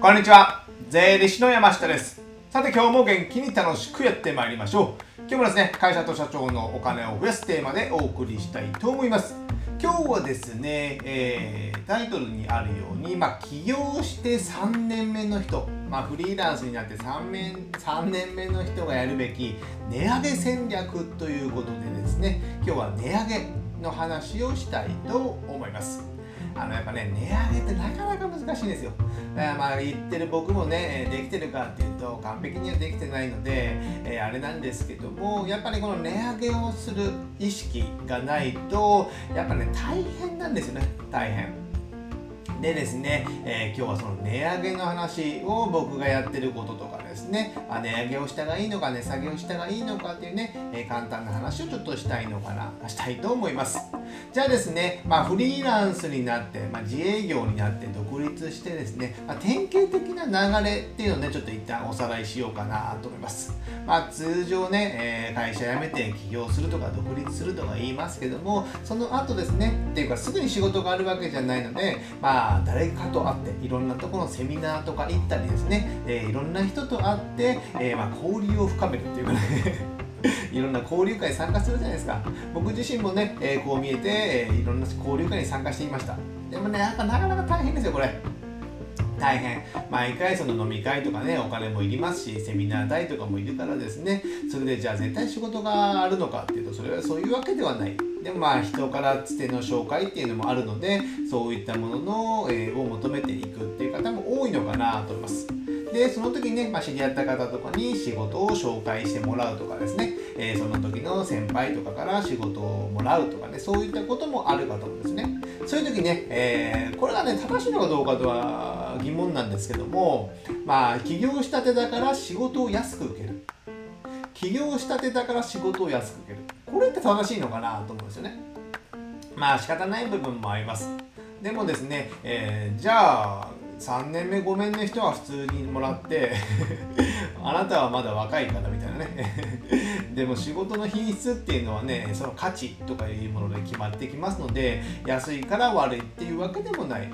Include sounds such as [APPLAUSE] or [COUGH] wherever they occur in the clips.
こんにちは。税理士の山下です。さて今日も元気に楽しくやってまいりましょう。今日もですね会社と社長のお金を増やすテーマでお送りしたいと思います。今日はですね、えー、タイトルにあるように、まあ、起業して3年目の人、まあ、フリーランスになって3年 ,3 年目の人がやるべき値上げ戦略ということでですね今日は値上げの話をしたいと思います。あのやっぱね値上げってなかなか難しいんですよ、えー、まあ言ってる僕もねできてるかっていうと完璧にはできてないので、えー、あれなんですけどもやっぱりこの値上げをする意識がないとやっぱね大変なんですよね。大変。でですね、えー、今日はその値上げの話を僕がやってることとかですね、まあ、値上げをしたがいいのか値下げをしたがいいのかっていうね、えー、簡単な話をちょっとしたいのかなしたいと思います。じゃあですね、まあ、フリーランスになって、まあ、自営業になって独立してですね、まあ、典型的な流れっていうのをねちょっと一旦おさらいしようかなと思います。まあ通常ね、えー、会社辞めて起業するとか独立するとか言いますけどもその後ですねっていうかすぐに仕事があるわけじゃないのでまあ誰かと会っていろんなところのセミナーとか行ったりですね、えー、いろんな人と会って、えー、ま、交流を深めるっていうかね。[LAUGHS] いろんな交流会参加するじゃないですか。僕自身もね、えー、こう見えて、えいろんな交流会に参加していました。でもねやっぱなかなか大変ですよこれ。大変。毎回その飲み会とかねお金もいりますしセミナー代とかもいるからですね。それでじゃあ絶対仕事があるのかっていうとそれはそういうわけではない。でまあ人からつての紹介っていうのもあるのでそういったものの、えー、を求めていくっていう方も多いのかなと思います。でその時にね、まあ、知り合った方とかに仕事を紹介してもらうとかですね、えー、その時の先輩とかから仕事をもらうとかね。そういったこともあるかと思うんですね。そういう時ね、えー、これがね正しいのかどうかとは疑問なんですけどもまあ起業したてだから仕事を安く受ける。起業したてだから仕事を安く受ける。これって正しいのかなと思うんですよね。まあ仕方ない部分もあります。でもですね、えー、じゃあ3年目5年の人は普通にもらって [LAUGHS] あなたはまだ若いからみたいなね。[LAUGHS] でも仕事の品質っていうのはねその価値とかいうもので決まってきますので安いから悪いっていうわけでもない。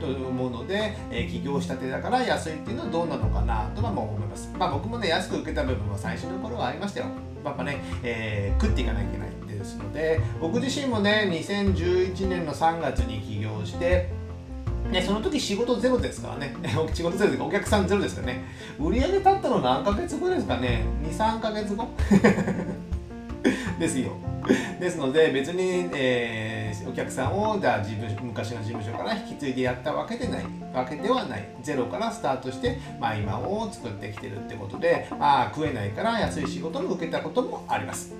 と思うので、えー、起業したてだから安いっていうのはどうなのかなとはも思います。まあ僕もね、安く受けた部分は最初の頃はありましたよ。やっぱね、えー、食っていかなきゃいけないですので、僕自身もね、2011年の3月に起業して、ね、その時仕事ゼロですからね。[LAUGHS] 仕事ゼロですか？お客さんゼロですからね。売り上げ立ったの何ヶ月後ですかね ?2、3ヶ月後？[LAUGHS] ですよ。ですので別に、えー、お客さんをじゃあ自分昔の事務所から引き継いでやったわけでないわけではないゼロからスタートして、まあ、今を作ってきてるってことで、まあ、食えないから安い仕事も受けたこともあります。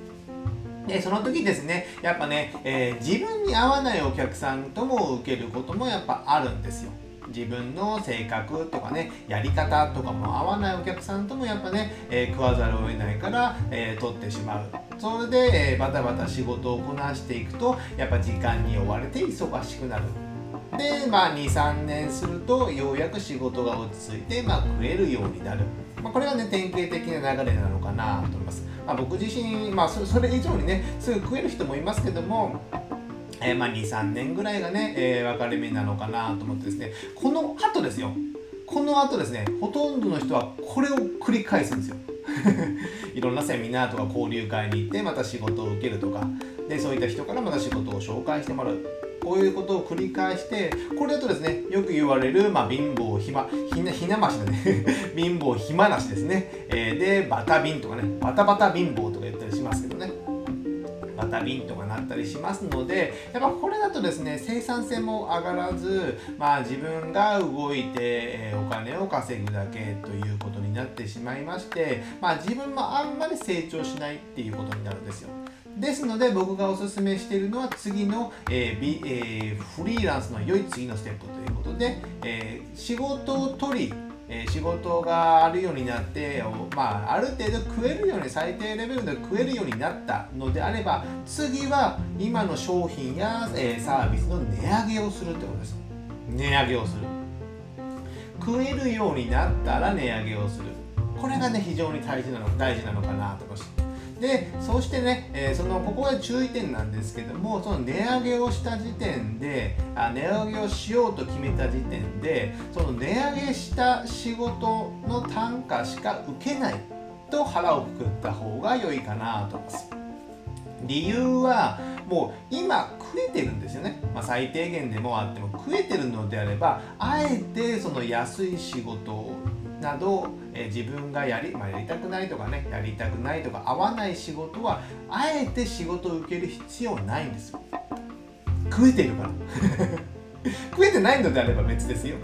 でその時ですねやっぱね、えー、自分に合わないお客さんとも受けることもやっぱあるんですよ。自分の性格とかねやり方とかも合わないお客さんともやっぱね、えー、食わざるを得ないから、えー、取ってしまうそれで、えー、バタバタ仕事をこなしていくとやっぱ時間に追われて忙しくなる。でまあ23年するとようやく仕事が落ち着いて、まあ、食えるようになる、まあ、これがね典型的な流れなのかなと思います、まあ、僕自身、まあ、それ以上にねすぐ食える人もいますけどもえー、まあ、23年ぐらいがね、えー、分かれ目なのかなと思ってですね。この後ですよ。この後ですねほとんどの人はこれを繰り返すんですよ。[LAUGHS] いろんなセミナーとか交流会に行ってまた仕事を受けるとか。でそういった人からまた仕事を紹介してもらう。こういうことを繰り返してこれだとですねよく言われる、まあ、貧乏暇ひなひなましだね。[LAUGHS] 貧乏暇なしですね、えー、でバタ貧とかね。バタバタ貧乏とか。タビンとかなったりしますのでやっぱこれだとですね生産性も上がらず、まあ、自分が動いて、えお金を稼ぐだけということになってしまいまして、まあ、自分もあんまり成長しないっていうことになるんですよ。ですので僕がおすすめしているのは次の、えーえー、フリーランスの良い次のステップということで、えー、仕事を取りえー、仕事があるようになって、まあ、ある程度食えるように最低レベルで食えるようになったのであれば次は今の商品や、えー、サービスの値上げをするってことです。値上げをする。食えるようになったら値上げをする。これがね非常に大事なの大事なのかなと思います。でそしてね、えー、そのここが注意点なんですけどもその値上げをした時点であ値上げをしようと決めた時点でその値上げした仕事の単価しか受けないと腹をくくった方が良いかなと思います。理由はもう今食えてるんですよね、まあ、最低限でもあっても食えてるのであればあえてその安い仕事など、え自分がやり,、まあ、やりたくないとかねやりたくないとか合わない仕事はあえて仕事を受ける必要ないんですよ。食えてるから。[LAUGHS] 食えてないのであれば別ですよ。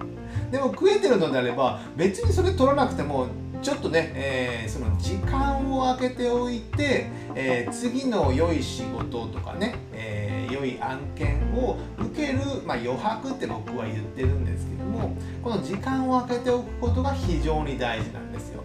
でも食えてるのであれば別にそれ取らなくてもちょっとね、えー、その時間を空けておいて、えー、次の良い仕事とかね、えー、い案件を受ける、まあ、余白って僕は言ってるんですけどもこの時間を空けておくことが非常に大事なんですよ。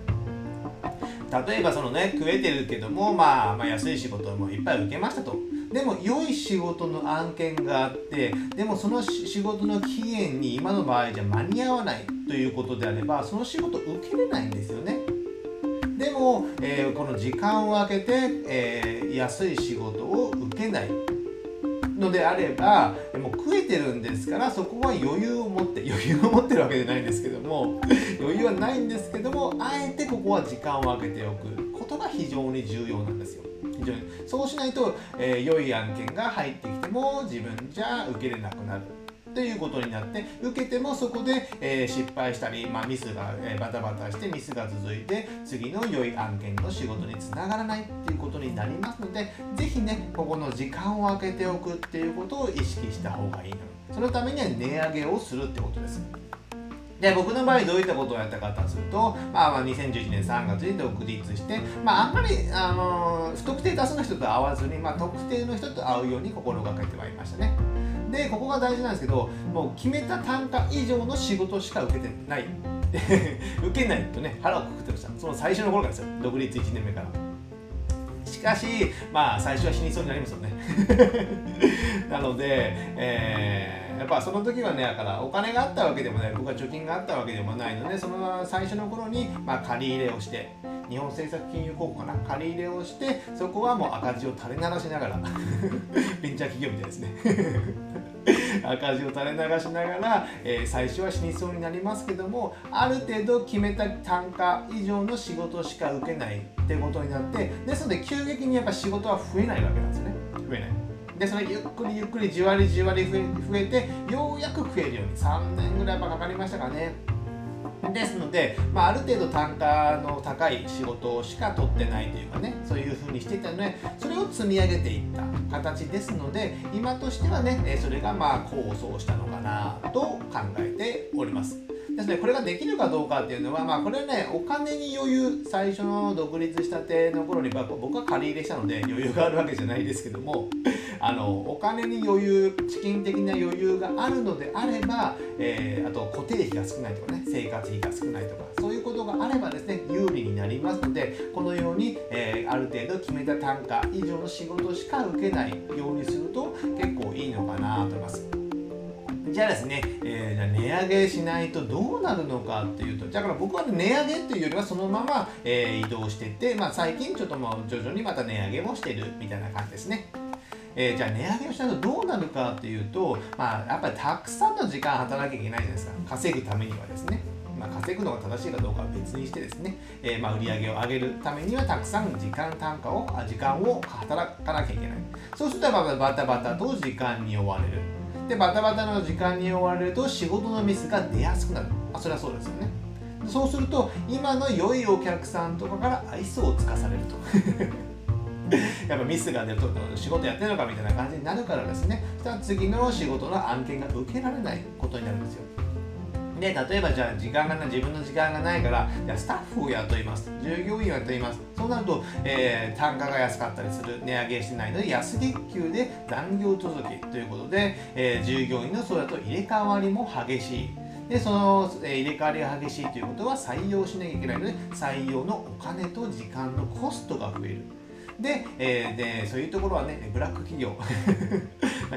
例えばそのね食えてるけども、まあ、まあ安い仕事もいっぱい受けましたと。でも良い仕事の案件があってでもその仕事の期限に今の場合じゃ間に合わないということであればその仕事受けれないんですよねでも、えー、この時間を空けて、えー、安い仕事を受けないのであればもう食えてるんですからそこは余裕を持って余裕を持ってるわけじゃないんですけども [LAUGHS] 余裕はないんですけどもあえてここは時間を空けておく。ことが非常に重要なんですよ。非常に。そうしないと、えー、良い案件が入ってきても自分じゃ受けれなくなる。ということになって受けてもそこで、えー、失敗したり、まあ、ミスが、えー、バタバタしてミスが続いて次の良い案件の仕事につながらないっていうことになりますので是非ねここの時間を空けておくっていうことを意識した方がいいのそのためには値上げをするってことです。で僕の場合どういったことをやったかとすると、まあ、まあ2011年3月に独立して、まあ、あんまり、あの不特定多数の人と会わずに、まあ、特定の人と会うように心がけてはいましたね。でここが大事なんですけどもう決めた単価以上の仕事しか受けてない。[LAUGHS] 受けないとね腹をくくってました。その最初の頃からですよ。独立1年目から。しかしまあ最初は死にそうになりますよね。[LAUGHS] なので、えーやっぱその時はねだからお金があったわけでもない僕は貯金があったわけでもないのでその最初の頃に、まあ、借り入れをして日本政策金融公庫かな借り入れをしてそこはもう赤字を垂れ流しながら [LAUGHS] ベンチャー企業みたいですね。[LAUGHS] 赤字を垂れ流しながら、えー、最初は死にそうになりますけどもある程度決めた単価以上の仕事しか受けないってことになってですので急激にやっぱ仕事は増えないわけなんですよね。増えない。でそれゆっくりゆっくりじわりじわり増えてようやく増えるように3年ぐらいはかかりましたかねですので、まあ、ある程度単価の高い仕事しか取ってないというかねそういうふうにしていたのでそれを積み上げていった形ですので今としてはねそれがまあ構想したのかなと考えております。ですね、これができるかどうかっていうのは、まあ、これはね、お金に余裕、最初の独立したての頃に、僕は借り入れしたので余裕があるわけじゃないですけども、[LAUGHS] あのお金に余裕資金的な余裕があるのであれば、えー、あと固定費が少ないとかね生活費が少ないとかそういうことがあればですね有利になりますのでこのように、えー、ある程度決めた単価以上の仕事しか受けないようにすると結構いいのかなと思います。じゃあですね、えー、じゃあ値上げしないとどうなるのかっていうと、だから僕は、値上げっていうよりはそのまま、えー、移動していって、まあ、最近ちょっともう徐々にまた値上げもしてるみたいな感じですね。えー、じゃあ値上げをしたとどうなるかっていうと、まあ、やっぱりたくさんの時間働かなきゃいけないじゃないですか稼ぐためにはですね。まあ、稼ぐのが正しいかどうかは別にしてですね、えー、まあ売り上げを上げるためにはたくさん時間単価を時間を働かなきゃいけないそうするとバタバタと時間に追われるでバタバタの時間に追われると仕事のミスが出やすくなる、あ、それはそうですよね。そうすると今の良いお客さんとかから愛想をつかされると。[LAUGHS] やっぱミスが出ると仕事やってるのかみたいな感じになるからですね。そしたら次の仕事の案件が受けられないことになるんですよ。で例えばじゃあ時間がない自分の時間がないからじゃスタッフを雇います。従業員を雇います。そうなると、えー、単価が安かったりする。値上げしてないので安月給で残業続きということで、えー、従業員のそれだと入れ替わりも激しい。でその、えー、入れ替わりが激しいということは採用しなきゃいけないので採用のお金と時間のコストが増える。で,、えー、でそういうところはねブラック企業。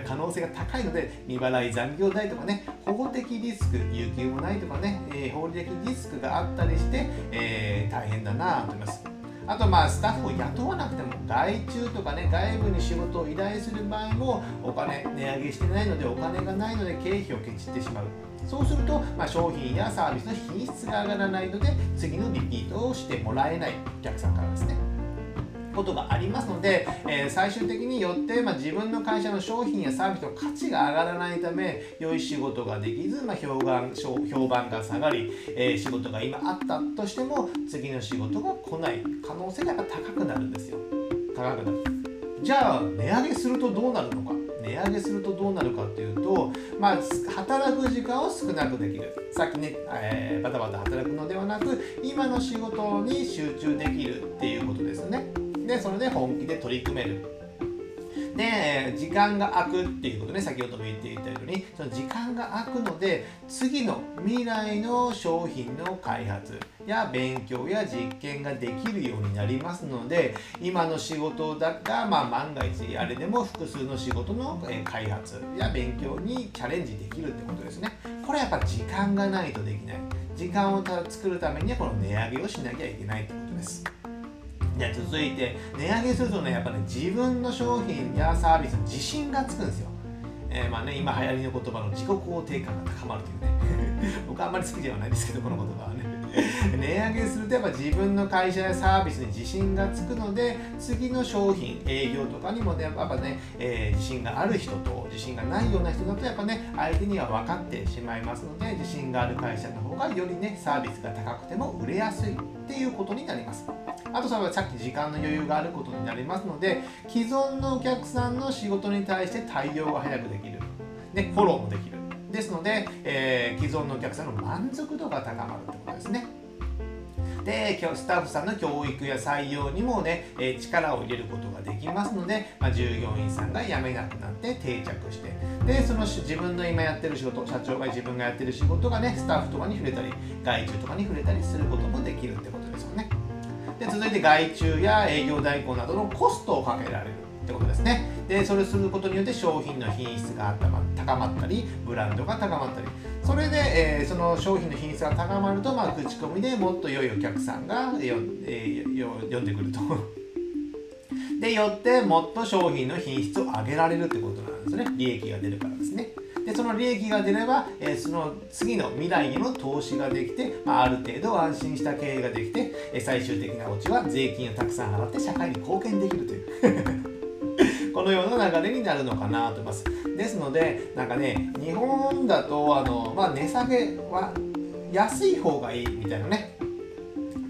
可能性が高いので未払い残業代とかね保護的リスク有給もないとかね、え、法律的リスクがあったりして、えー、大変だなと思います。あとまあスタッフを雇わなくても外注とかね外部に仕事を依頼する場合もお金値上げしてないのでお金がないので経費をケチってしまう。そうすると、まあ、商品やサービスの品質が上がらないので次のリピートをしてもらえないお客さんからですね。ことがありますので、えー、最終的によって、まあ、自分の会社の商品やサービスの価値が上がらないため良い仕事ができず、まあ、評判評判が下がり、えー、仕事が今あったとしても次の仕事が来ない可能性がやっぱ高くなるんですよ。高くなる。じゃあ値上げするとどうなるのか？値上げするとどうなるかっていうと、まあ、働く時間を少なくできる。さっきね、えー、バタバタ働くのではなく今の仕事に集中できるっていうことですね。でそれで本気で取り組める。で時間が空くっていうことね先ほども言っていたように。その時間が空くので次の未来の商品の開発や勉強や実験ができるようになりますので今の仕事だが、まあ、万が一あれでも複数の仕事の開発や勉強にチャレンジできるってことですね。これはやっぱ時間がないとできない。時間を作るためにはこの値上げをしなきゃいけないってことです。じゃあ続いて値上げするとねやっぱね自分の商品やサービスに自信がつくんですよ。えー、まあね、今流行りの言葉の自己肯定感が高まるというね。[LAUGHS] 僕あんまり好きではないですけどこの言葉はね。[LAUGHS] 値上げするとやっぱ自分の会社やサービスに自信がつくので次の商品営業とかにもねやっぱね、えー、自信がある人と自信がないような人だとやっぱね相手には分かってしまいますので自信がある会社の方がよりねサービスが高くても売れやすいっていうことになります。あとそれはさっき時間の余裕があることになりますので既存のお客さんの仕事に対して対応が早くできる。でフォローもできる。ですので、えー、既存のお客さんの満足度が高まるってことですね。でスタッフさんの教育や採用にもね、え力を入れることができますので、まあ、従業員さんが辞めなくなって定着して。でその自分の今やってる仕事社長が自分がやってる仕事がねスタッフとかに触れたり外注とかに触れたりすることもできるってことですよね。で続いて外注や営業代行などのコストをかけられるってことですね。でそれすることによって商品の品質が高まったりブランドが高まったり。それで、えー、その商品の品質が高まると、まあ、口コミでもっと良いお客さんがよ、えー、呼んでくると。でよってもっと商品の品質を上げられるってことなんですね。利益が出るからですね。でその利益が出れば、えー、その次の未来への投資ができて、まあ、ある程度安心した経営ができて、え最終的なオチは税金をたくさん払って社会に貢献できるという。[LAUGHS] このような流れになるのかなと思います。ですのでなんかね日本だとあの、まあ、値下げは安い方がいいみたいなね。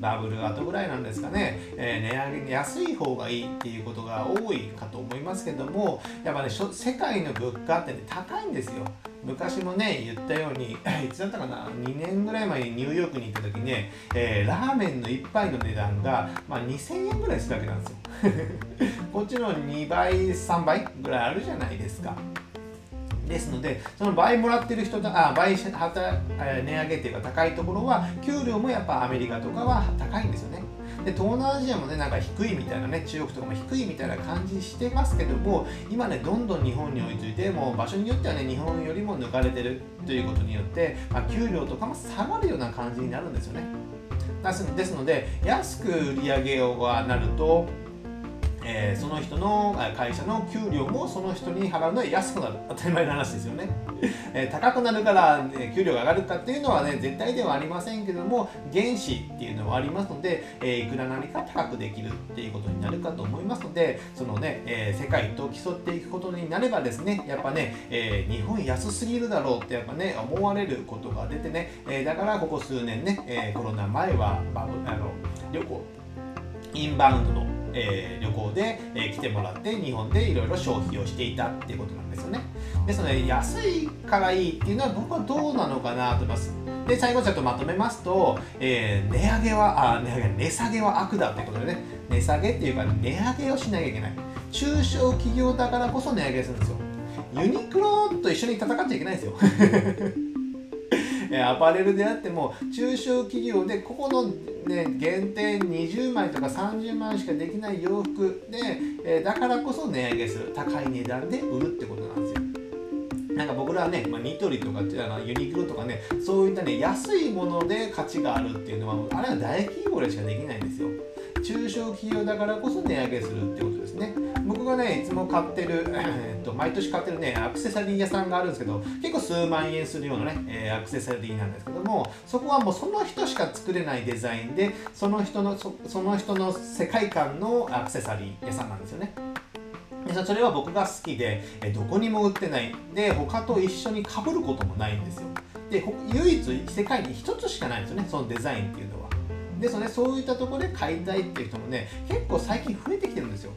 バブル後ぐらいなんですかね、えー、値上げ安い方がいいっていうことが多いかと思いますけどもやっぱね世界の物価ってね高いんですよ。昔もね言ったように [LAUGHS] いつだったかな？2年ぐらい前にニューヨークに行った時ね、えー、ラーメンの1杯の値段が、まあ、2000円ぐらいするわけなんですよ。[LAUGHS] こっちの2倍3倍ぐらいあるじゃないですか。ですのでその倍もらってる人だあ倍値上げっていうか高いところは給料もやっぱアメリカとかは高いんですよね。で東南アジアもねなんか低いみたいなね中国とかも低いみたいな感じしてますけども今ねどんどん日本に追いついてもう場所によってはね日本よりも抜かれてるということによって、まあ、給料とかも下がるような感じになるんですよね。ですので安く売り上げがなるとえー、その人の会社の給料もその人に払うのは安くなる。当たり前の話ですよね、[LAUGHS] えー、高くなるから、ね、給料が上がるかっていうのはね絶対ではありませんけども原資っていうのはありますので、えー、いくら何か高くできるっていうことになるかと思いますのでそのね、え世界と競っていくことになればですねやっぱね、え日本安すぎるだろうってやっぱね思われることが出てね、えだからここ数年ね、えコロナ前はあの旅行インバウンドのえー、旅行で、えー、来てもらって日本でいろいろ消費をしていたっていうことなんですよね。ですので安いからいいっていうのは僕はどうなのかなと思います。で最後ちょっとまとめますと、えー、値上げはあ値上げ値下げは悪だってことでね。値下げっていうか値上げをしなきゃいけない。中小企業だからこそ値上げするんですよ。ユニクロと一緒に戦っちゃいけないんですよ。[LAUGHS] アパレルであっても中小企業でここの、ね、限定20枚とか30枚しかできない洋服で、えだからこそ値上げする高い値段で売るってことなんですよ。なんか僕らはね、まあ、ニトリとかってあのユニクロとかねそういったね安いもので価値があるっていうのはあれは大企業でしかできないんですよ中小企業だからこそ値上げするってこと僕がねいつも買ってる、えっと、毎年買ってるねアクセサリー屋さんがあるんですけど結構数万円するようなね、えー、アクセサリーなんですけどもそこはもうその人しか作れないデザインでその人のその人の世界観のアクセサリー屋さんなんですよね。でそれは僕が好きでどこにも売ってない。で他と一緒にかぶることもないんですよ。で唯一世界に一つしかないんですよねそのデザインっていうのは。でそれそういったところで買いたいっていう人もね結構最近増えてきてるんですよ。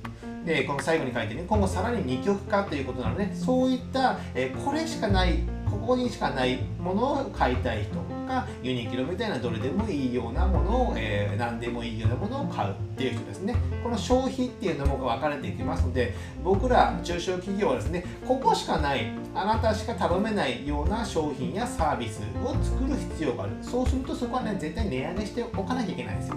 でこの最後に書いてね今後さらに2極化ということなので、そういった、えこれしかないここにしかないものを買いたい人。かユニクロみたいなどれでもいいようなものを、えー、何でもいいようなものを買うっていう人ですね。この消費っていうのも分かれていきますので僕ら中小企業はですねここしかないあなたしか頼めないような商品やサービスを作る必要がある。そうするとそこはね絶対値上げしておかなきゃいけないんですよ。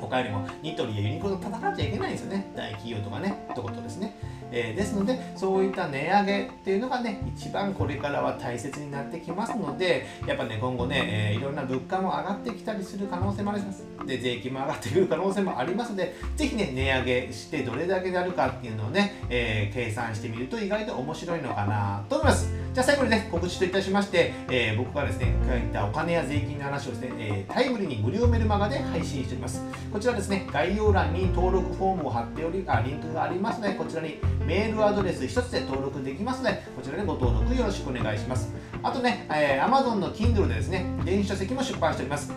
他よりもニトリやユニクロと戦っちゃいけないんですよね。大企業とかねってことですね。えー、ですのでそういった値上げっていうのがね一番これからは大切になってきますのでやっぱね今後ね、えー、いろんな物価も上がってきたりする可能性もあります。で税金も上がってくる可能性もありますので是非ね値上げしてどれだけやるかっていうのをね、えー、計算してみると意外と面白いのかなと思います。じゃあ最後にね告知といたしまして、えー、僕がですね書いたお金や税金の話をですね、えタイムリーに無料メルマガで配信しておりますこちらですね概要欄に登録フォームを貼っておりあリンクがありますのでこちらにメールアドレス1つで登録できますので、こちらでご登録よろしくお願いします。あとね、えー、Amazon の Kindle でですね、電子書籍も出版しております。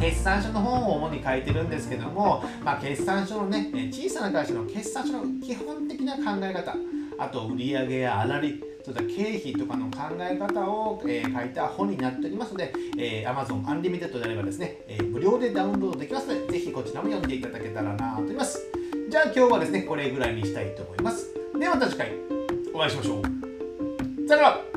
決算書の本を主に書いてるんですけども、まあ、決算書のね、小さな会社の決算書の基本的な考え方、あと売上や粗利、そういった経費とかの考え方を、えー、書いた本になっておりますので、えー、Amazon Unlimited であればですね、えー、無料でダウンロードできますので、ぜひこちらも読んでいただけたらなと思います。じゃあ今日はですね、これぐらいにしたいと思います。ではまた次回お会いしましょう。さよなら